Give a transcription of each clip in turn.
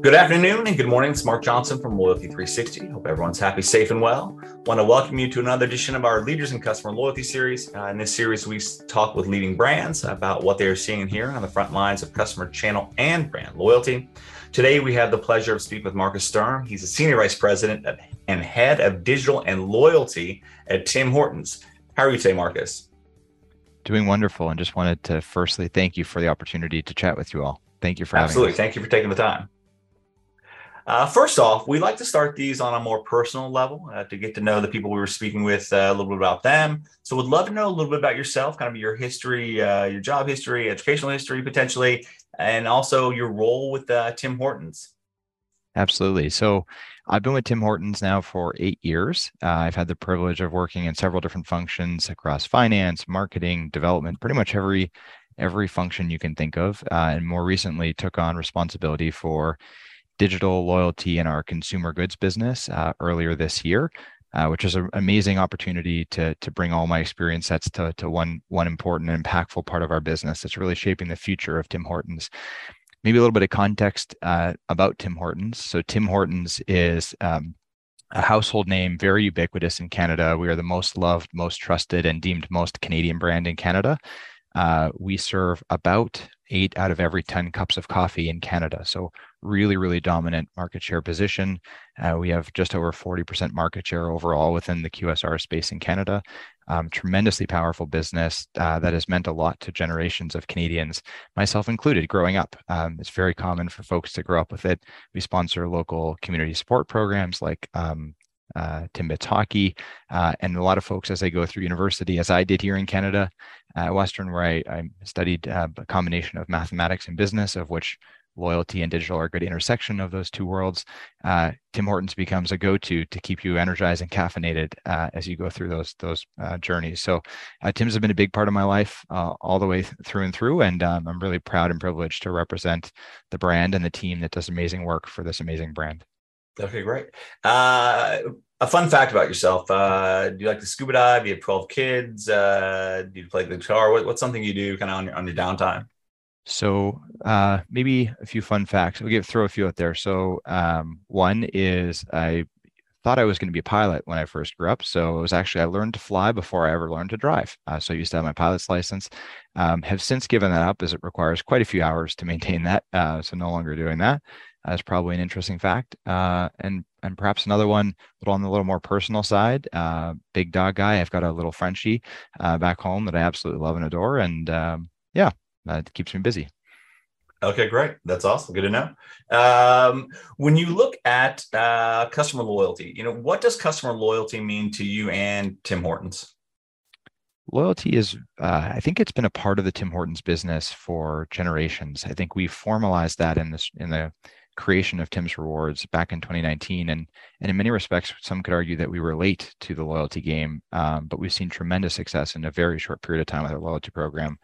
Good afternoon and good morning. It's Mark Johnson from Loyalty 360. Hope everyone's happy, safe, and well. Want to welcome you to another edition of our Leaders in Customer Loyalty series. Uh, in this series, we talk with leading brands about what they are seeing here on the front lines of customer channel and brand loyalty. Today, we have the pleasure of speaking with Marcus Sturm. He's a Senior Vice President and Head of Digital and Loyalty at Tim Hortons. How are you today, Marcus? Doing wonderful, and just wanted to firstly thank you for the opportunity to chat with you all. Thank you for Absolutely. Thank you for taking the time. Uh, first off, we like to start these on a more personal level uh, to get to know the people we were speaking with uh, a little bit about them. So, would love to know a little bit about yourself, kind of your history, uh, your job history, educational history, potentially, and also your role with uh, Tim Hortons. Absolutely. So, I've been with Tim Hortons now for eight years. Uh, I've had the privilege of working in several different functions across finance, marketing, development, pretty much every every function you can think of, and more recently took on responsibility for digital loyalty in our consumer goods business uh, earlier this year, uh, which is an amazing opportunity to to bring all my experience sets to, to one one important and impactful part of our business that's really shaping the future of Tim Hortons. Maybe a little bit of context uh, about Tim Hortons. So Tim Hortons is um, a household name, very ubiquitous in Canada. We are the most loved, most trusted, and deemed most Canadian brand in Canada. Uh, we serve about eight out of every 10 cups of coffee in Canada. So, really, really dominant market share position. Uh, we have just over 40% market share overall within the QSR space in Canada. Um, tremendously powerful business uh, that has meant a lot to generations of Canadians, myself included, growing up. Um, it's very common for folks to grow up with it. We sponsor local community support programs like um, uh, Timbits hockey, uh, and a lot of folks as they go through university, as I did here in Canada, at Western, where I, I studied uh, a combination of mathematics and business, of which loyalty and digital are a good intersection of those two worlds. Uh, Tim Hortons becomes a go-to to keep you energized and caffeinated uh, as you go through those those uh, journeys. So, uh, Tim's have been a big part of my life uh, all the way through and through, and um, I'm really proud and privileged to represent the brand and the team that does amazing work for this amazing brand. Okay, great. A fun fact about yourself: uh, Do you like to scuba dive? Do you have twelve kids? Uh, do you play the guitar? What, what's something you do kind of on your on your downtime? So uh, maybe a few fun facts. We'll give throw a few out there. So um, one is I thought I was going to be a pilot when I first grew up. So it was actually I learned to fly before I ever learned to drive. Uh, so I used to have my pilot's license. Um, have since given that up as it requires quite a few hours to maintain that. Uh, so no longer doing that. That's probably an interesting fact. Uh, and and perhaps another one, little on the little more personal side. Uh, big dog guy. I've got a little Frenchie uh, back home that I absolutely love and adore, and um, yeah, it keeps me busy. Okay, great. That's awesome. Good to know. Um, when you look at uh, customer loyalty, you know what does customer loyalty mean to you and Tim Hortons? Loyalty is, uh, I think, it's been a part of the Tim Hortons business for generations. I think we formalized that in this in the creation of Tim's Rewards back in 2019. And, and in many respects, some could argue that we were late to the loyalty game, um, but we've seen tremendous success in a very short period of time with our loyalty program.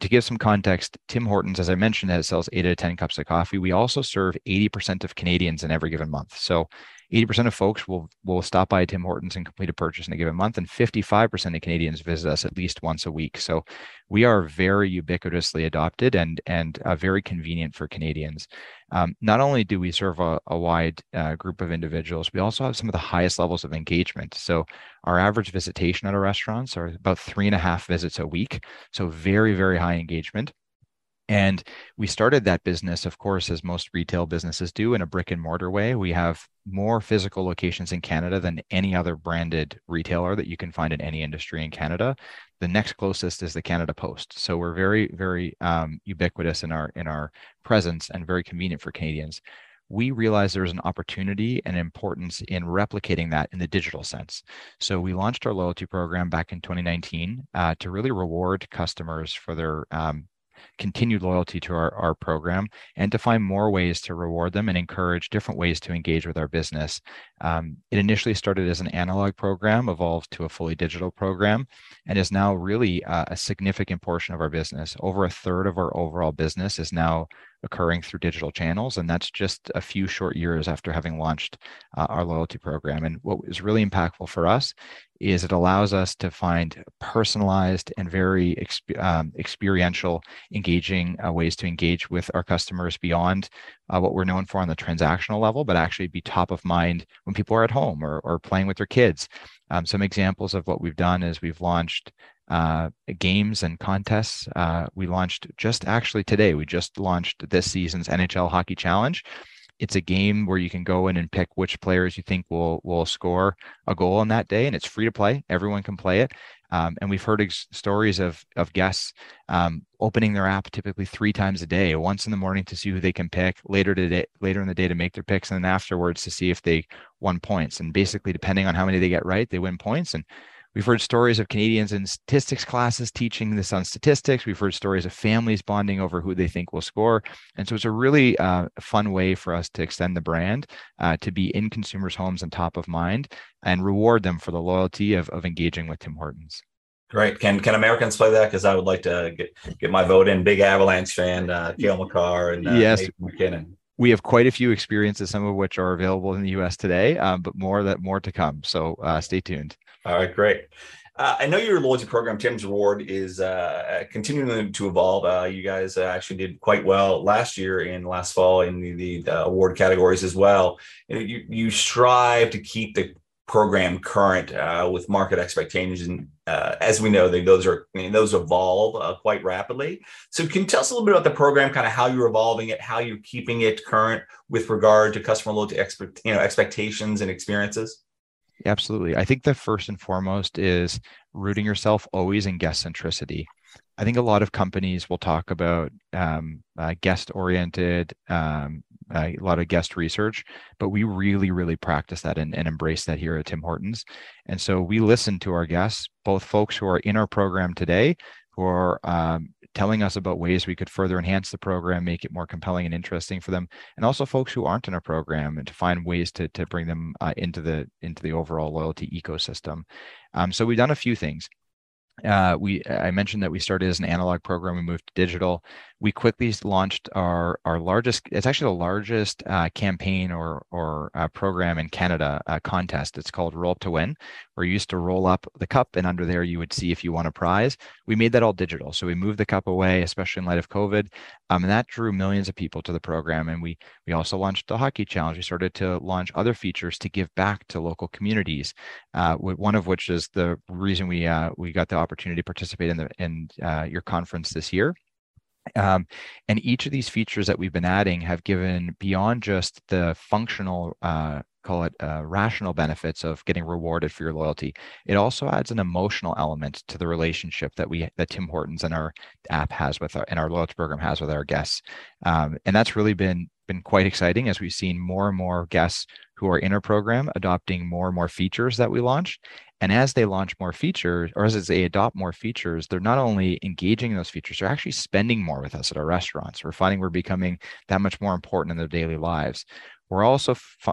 To give some context, Tim Hortons, as I mentioned, has sells eight out of 10 cups of coffee. We also serve 80% of Canadians in every given month. So 80% of folks will will stop by Tim Hortons and complete a purchase in a given month, and 55% of Canadians visit us at least once a week. So we are very ubiquitously adopted and and uh, very convenient for Canadians. Um, not only do we serve a, a wide uh, group of individuals, we also have some of the highest levels of engagement. So our average visitation at our restaurants are about three and a half visits a week. So very very high engagement. And we started that business, of course, as most retail businesses do, in a brick and mortar way. We have more physical locations in Canada than any other branded retailer that you can find in any industry in Canada. The next closest is the Canada Post. So we're very, very um, ubiquitous in our in our presence and very convenient for Canadians. We realized there was an opportunity and importance in replicating that in the digital sense. So we launched our loyalty program back in 2019 uh, to really reward customers for their um, continued loyalty to our, our program and to find more ways to reward them and encourage different ways to engage with our business. Um, it initially started as an analog program, evolved to a fully digital program, and is now really uh, a significant portion of our business. Over a third of our overall business is now occurring through digital channels. And that's just a few short years after having launched uh, our loyalty program. And what is really impactful for us is it allows us to find personalized and very exp- um, experiential, engaging uh, ways to engage with our customers beyond uh, what we're known for on the transactional level, but actually be top of mind when people are at home or, or playing with their kids. Um, some examples of what we've done is we've launched uh, games and contests. Uh, we launched just actually today, we just launched this season's NHL Hockey Challenge. It's a game where you can go in and pick which players you think will will score a goal on that day, and it's free to play. Everyone can play it. Um, and we've heard ex- stories of of guests um, opening their app typically three times a day, once in the morning to see who they can pick, later today, later in the day to make their picks, and then afterwards to see if they won points. And basically, depending on how many they get right, they win points. And We've heard stories of Canadians in statistics classes teaching this on statistics. We've heard stories of families bonding over who they think will score. And so it's a really uh, fun way for us to extend the brand, uh, to be in consumers' homes and top of mind, and reward them for the loyalty of, of engaging with Tim Hortons. Great. Can can Americans play that? Because I would like to get, get my vote in. Big Avalanche fan, uh, Cale Makar and uh, yes. MacKinnon we have quite a few experiences, some of which are available in the U.S. today, um, but more that more to come. So uh, stay tuned. All right, great. Uh, I know your loyalty program, Tim's Reward, is uh, continuing to evolve. Uh, you guys uh, actually did quite well last year and last fall in the, the award categories as well. You, you strive to keep the program current uh, with market expectations, and uh, as we know, they, those are I mean, those evolve quite rapidly. So, can you tell us a little bit about the program, kind of how you're evolving it, how you're keeping it current with regard to customer loyalty expect, you know, expectations and experiences? Absolutely. I think the first and foremost is rooting yourself always in guest centricity. I think a lot of companies will talk about um, uh, guest oriented, um, uh, a lot of guest research, but we really, really practice that and, and, embrace that here at Tim Hortons. And so we listen to our guests, both folks who are in our program today, who are um, telling us about ways we could further enhance the program, make it more compelling and interesting for them, and also folks who aren't in a program and to find ways to, to bring them uh, into the into the overall loyalty ecosystem. Um, so we've done a few things uh, we I mentioned that we started as an analog program. We moved to digital. We quickly launched our our largest. It's actually the largest uh, campaign or or uh, program in Canada uh, contest. It's called Roll Up to Win, where you used to roll up the cup, and under there you would see if you won a prize. We made that all digital, so we moved the cup away, especially in light of COVID, um, and that drew millions of people to the program. And we we also launched the hockey challenge. We started to launch other features to give back to local communities. Uh, one of which is the reason we uh, we got the opportunity to participate in the in uh, your conference this year. Um, and each of these features that we've been adding have given beyond just the functional uh, call it uh, rational benefits of getting rewarded for your loyalty it also adds an emotional element to the relationship that we that tim hortons and our app has with our and our loyalty program has with our guests um, and that's really been been quite exciting as we've seen more and more guests who are in our program adopting more and more features that we launch. And as they launch more features, or as they adopt more features, they're not only engaging in those features, they're actually spending more with us at our restaurants. We're finding we're becoming that much more important in their daily lives. We're also f-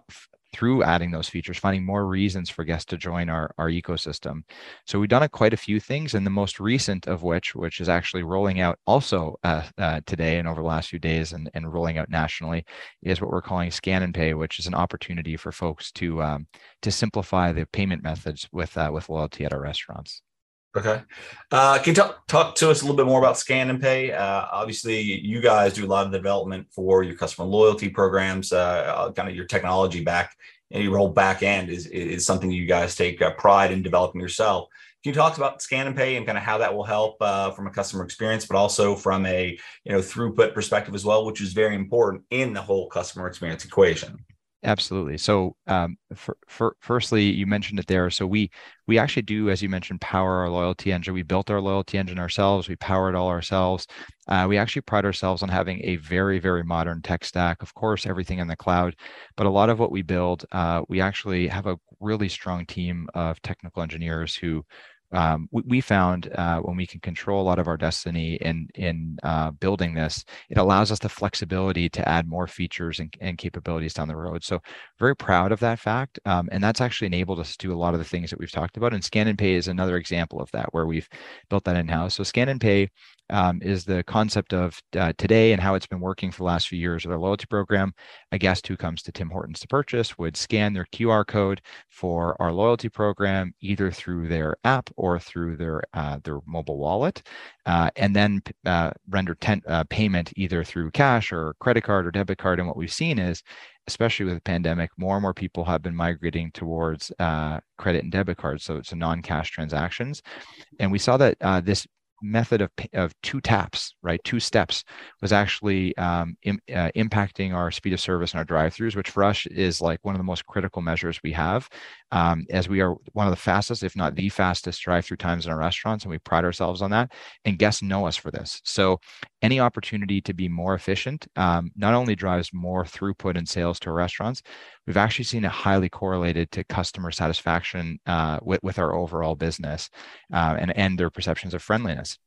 through adding those features, finding more reasons for guests to join our, our ecosystem. So we've done a, quite a few things, and the most recent of which, which is actually rolling out also uh, uh, today and over the last few days and, and rolling out nationally, is what we're calling Scan and Pay, which is an opportunity for folks to um, to simplify the payment methods with uh, with loyalty at our restaurants. Okay. Uh, can you talk, talk to us a little bit more about Scan and Pay? Uh, obviously, you guys do a lot of development for your customer loyalty programs, uh, uh kind of your technology back and your whole back end is, is something you guys take uh, pride in developing yourself. Can you talk about Scan and Pay and kind of how that will help uh, from a customer experience, but also from a you know throughput perspective as well, which is very important in the whole customer experience equation? Absolutely. So, um, for, for, firstly, you mentioned it there. So we we actually do, as you mentioned, power our loyalty engine. We built our loyalty engine ourselves. We power it all ourselves. Uh, we actually pride ourselves on having a very very modern tech stack. Of course, everything in the cloud, but a lot of what we build, uh, we actually have a really strong team of technical engineers who um, we, we, found uh, when we can control a lot of our destiny in in uh, building this, it allows us the flexibility to add more features and, and capabilities down the road. So very proud of that fact, um, and that's actually enabled us to do a lot of the things that we've talked about. And Scan and Pay is another example of that, where we've built that in house. So Scan and Pay um, is the concept of uh, today and how it's been working for the last few years with our loyalty program. A guest who comes to Tim Hortons to purchase would scan their QR code for our loyalty program, either through their app or through their uh, their mobile wallet, uh, and then uh, render ten, uh, payment either through cash or credit card or debit card. And what we've seen is especially with the pandemic, more and more people have been migrating towards uh, credit and debit cards, so it's a non-cash transactions. And we saw that this method of, of two taps, right, two steps, was actually um, Im, uh, impacting our speed of service and our drive-throughs, which for us is like one of the most critical measures we have, um, as we are one of the fastest, if not the fastest, drive-through times in our restaurants, and we pride ourselves on that. And guests know us for this. So any opportunity to be more efficient um, not only drives more throughput and sales to restaurants, we've actually seen it highly correlated to customer satisfaction uh, with, with our overall business uh, and, and their perceptions of friendliness.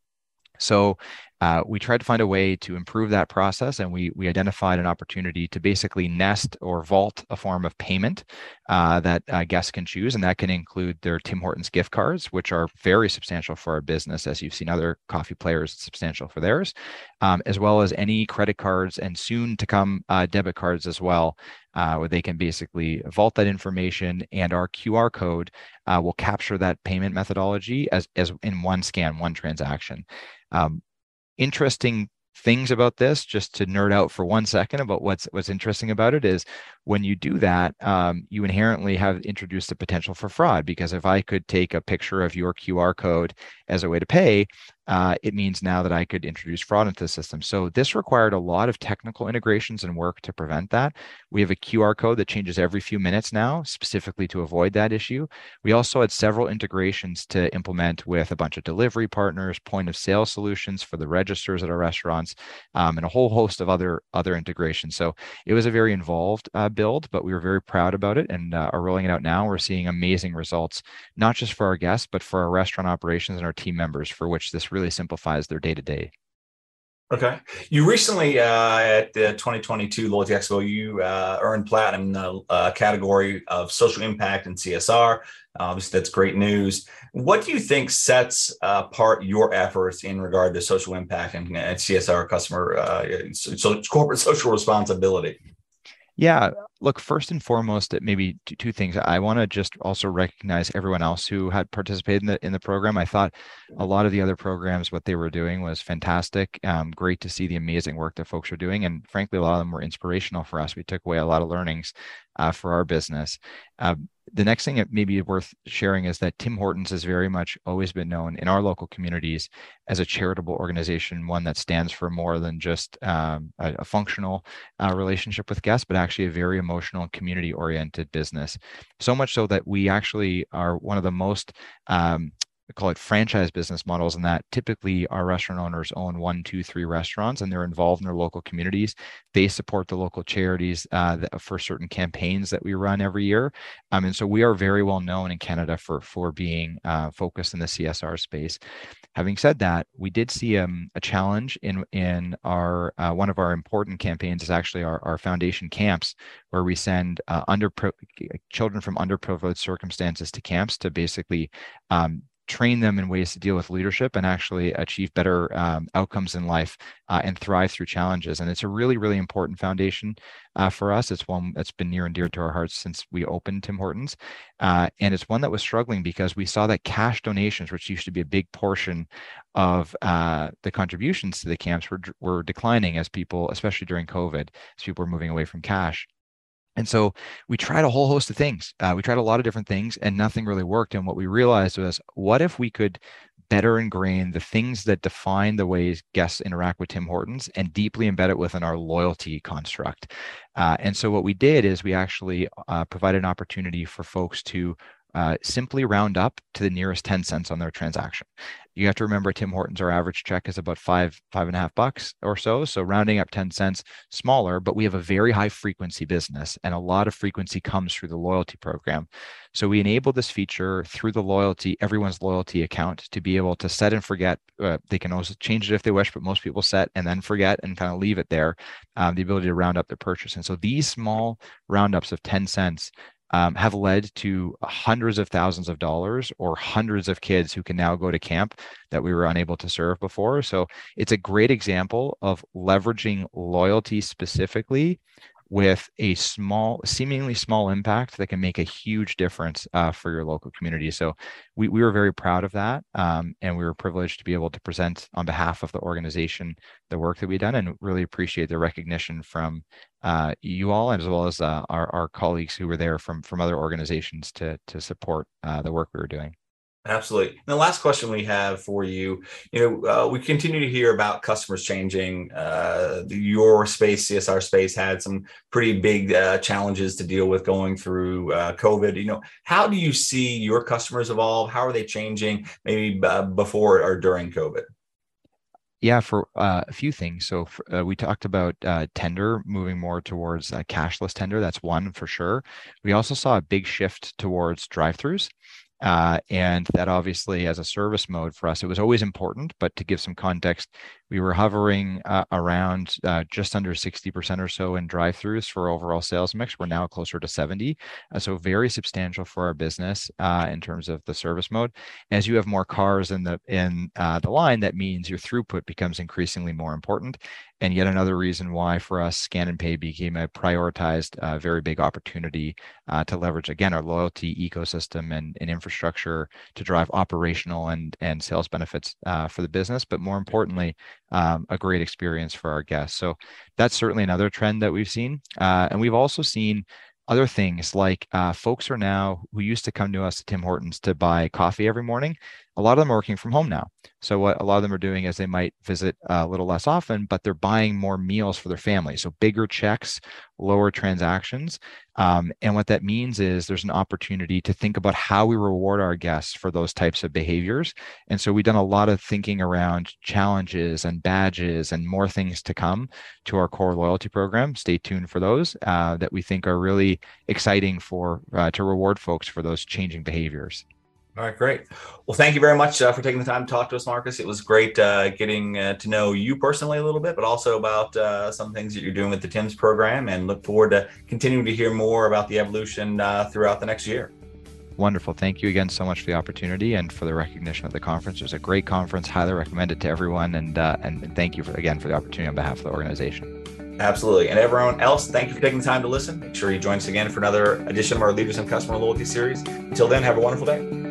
So uh, we tried to find a way to improve that process, and we we identified an opportunity to basically nest or vault a form of payment uh, that uh, guests can choose, and that can include their Tim Hortons gift cards, which are very substantial for our business, as you've seen other coffee players substantial for theirs, um, as well as any credit cards and soon to come uh, debit cards as well, uh, where they can basically vault that information, and our QR code uh, will capture that payment methodology as as in one scan, one transaction. Um, interesting things about this just to nerd out for one second about what's what's interesting about it is when you do that um, you inherently have introduced the potential for fraud because if i could take a picture of your qr code as a way to pay uh, it means now that I could introduce fraud into the system. So this required a lot of technical integrations and work to prevent that. We have a QR code that changes every few minutes now, specifically to avoid that issue. We also had several integrations to implement with a bunch of delivery partners, point of sale solutions for the registers at our restaurants, um, and a whole host of other other integrations. So it was a very involved uh, build, but we were very proud about it and uh, are rolling it out now. We're seeing amazing results, not just for our guests, but for our restaurant operations and our team members, for which this really simplifies their day to day. Okay. You recently uh, at the 2022 Loyalty Expo, you uh, earned platinum in the uh, category of social impact and CSR. Obviously, that's great news. What do you think sets apart your efforts in regard to social impact and, and CSR, customer, uh, so corporate social responsibility? Yeah, look, first and foremost, maybe two, two things. I want to just also recognize everyone else who had participated in the in the program. I thought a lot of the other programs, what they were doing was fantastic. Um, great to see the amazing work that folks are doing, and frankly, a lot of them were inspirational for us. We took away a lot of learnings uh, for our business. Uh, the next thing that may be worth sharing is that Tim Hortons has very much always been known in our local communities as a charitable organization, one that stands for more than just um, a, a, functional uh, relationship with guests, but actually a very emotional and community oriented business. So much so that we actually are one of the most um, we call it franchise business models and that typically our restaurant owners own one two three restaurants and they're involved in their local communities. They support the local charities uh, for certain campaigns that we run every year. Um, and so we are very well known in canada for for being uh, focused in the csr space. Having said that we did see um, a challenge in in our uh, one of our important campaigns is actually our, our foundation camps where we send uh, under children from underprivileged circumstances to camps to basically um, train them in ways to deal with leadership and actually achieve better um, outcomes in life uh, and thrive through challenges. And it's a really, really important foundation uh, for us. It's one that's been near and dear to our hearts since we opened Tim Hortons. Uh, and it's one that was struggling because we saw that cash donations, which used to be a big portion of uh, the contributions to the camps, were, were declining as people, especially during COVID, as people were moving away from cash. And so we tried a whole host of things. Uh, we tried a lot of different things and nothing really worked. And what we realized was what if we could better ingrain the things that define the ways guests interact with Tim Hortons and deeply embed it within our loyalty construct? Uh, and so what we did is we actually uh, provided an opportunity for folks to uh, simply round up to the nearest 10 cents on their transaction. You have to remember Tim Hortons, our average check is about five, five and a half bucks or so. So rounding up 10 cents, smaller, but we have a very high frequency business and a lot of frequency comes through the loyalty program. So we enable this feature through the loyalty, everyone's loyalty account to be able to set and forget. Uh, they can also change it if they wish, but most people set and then forget and kind of leave it there. Um, the ability to round up their purchase. And so these small roundups of 10 cents um, have led to hundreds of thousands of dollars or hundreds of kids who can now go to camp that we were unable to serve before. So it's a great example of leveraging loyalty specifically with a small, seemingly small impact that can make a huge difference uh, for your local community. So we, we were very proud of that. Um, and we were privileged to be able to present on behalf of the organization the work that we've done and really appreciate the recognition from uh, you all as well as uh, our, our colleagues who were there from, from other organizations to, to support uh, the work we were doing. Absolutely. And the last question we have for you, you know, uh, we continue to hear about customers changing. Uh, your space, CSR space, had some pretty big uh, challenges to deal with going through uh, COVID. You know, how do you see your customers evolve? How are they changing, maybe uh, before or during COVID? Yeah, for uh, a few things. So for, uh, we talked about uh, tender moving more towards cashless tender. That's one for sure. We also saw a big shift towards drive-throughs. Uh, and that obviously, as a service mode for us, it was always important. But to give some context, we were hovering uh, around uh, just under 60% or so in drive-throughs for overall sales mix. We're now closer to 70, uh, so very substantial for our business uh, in terms of the service mode. As you have more cars in the in uh, the line, that means your throughput becomes increasingly more important. And yet another reason why for us, Scan and Pay became a prioritized, uh, very big opportunity to leverage again our loyalty ecosystem and, and infrastructure to drive operational and and sales benefits for the business, but more importantly um, a great experience for our guests. So that's certainly another trend that we've seen. Uh, and we've also seen other things like uh, folks are now who used to come to us to Tim Hortons to buy coffee every morning. A lot of them are working from home now. So what a lot of them are doing is they might visit a little less often, but they're buying more meals for their family. So bigger checks, lower transactions. Um, and what that means is there's an opportunity to think about how we reward our guests for those types of behaviors. And so we've done a lot of thinking around challenges and badges and more things to come to our core loyalty program. Stay tuned for those uh, that we think are really exciting for uh, to reward folks for those changing behaviors. All right, great. Well, thank you very much uh, for taking the time to talk to us, Marcus. It was great uh, getting uh, to know you personally a little bit, but also about uh, some things that you're doing with the TIMS program and look forward to continuing to hear more about the evolution uh, throughout the next year. Wonderful. Thank you again so much for the opportunity and for the recognition of the conference. It was a great conference. Highly recommend it to everyone. And, uh, and thank you for, again for the opportunity on behalf of the organization. Absolutely. And everyone else, thank you for taking the time to listen. Make sure you join us again for another edition of our Leaders and Customer Loyalty series. Until then, have a wonderful day.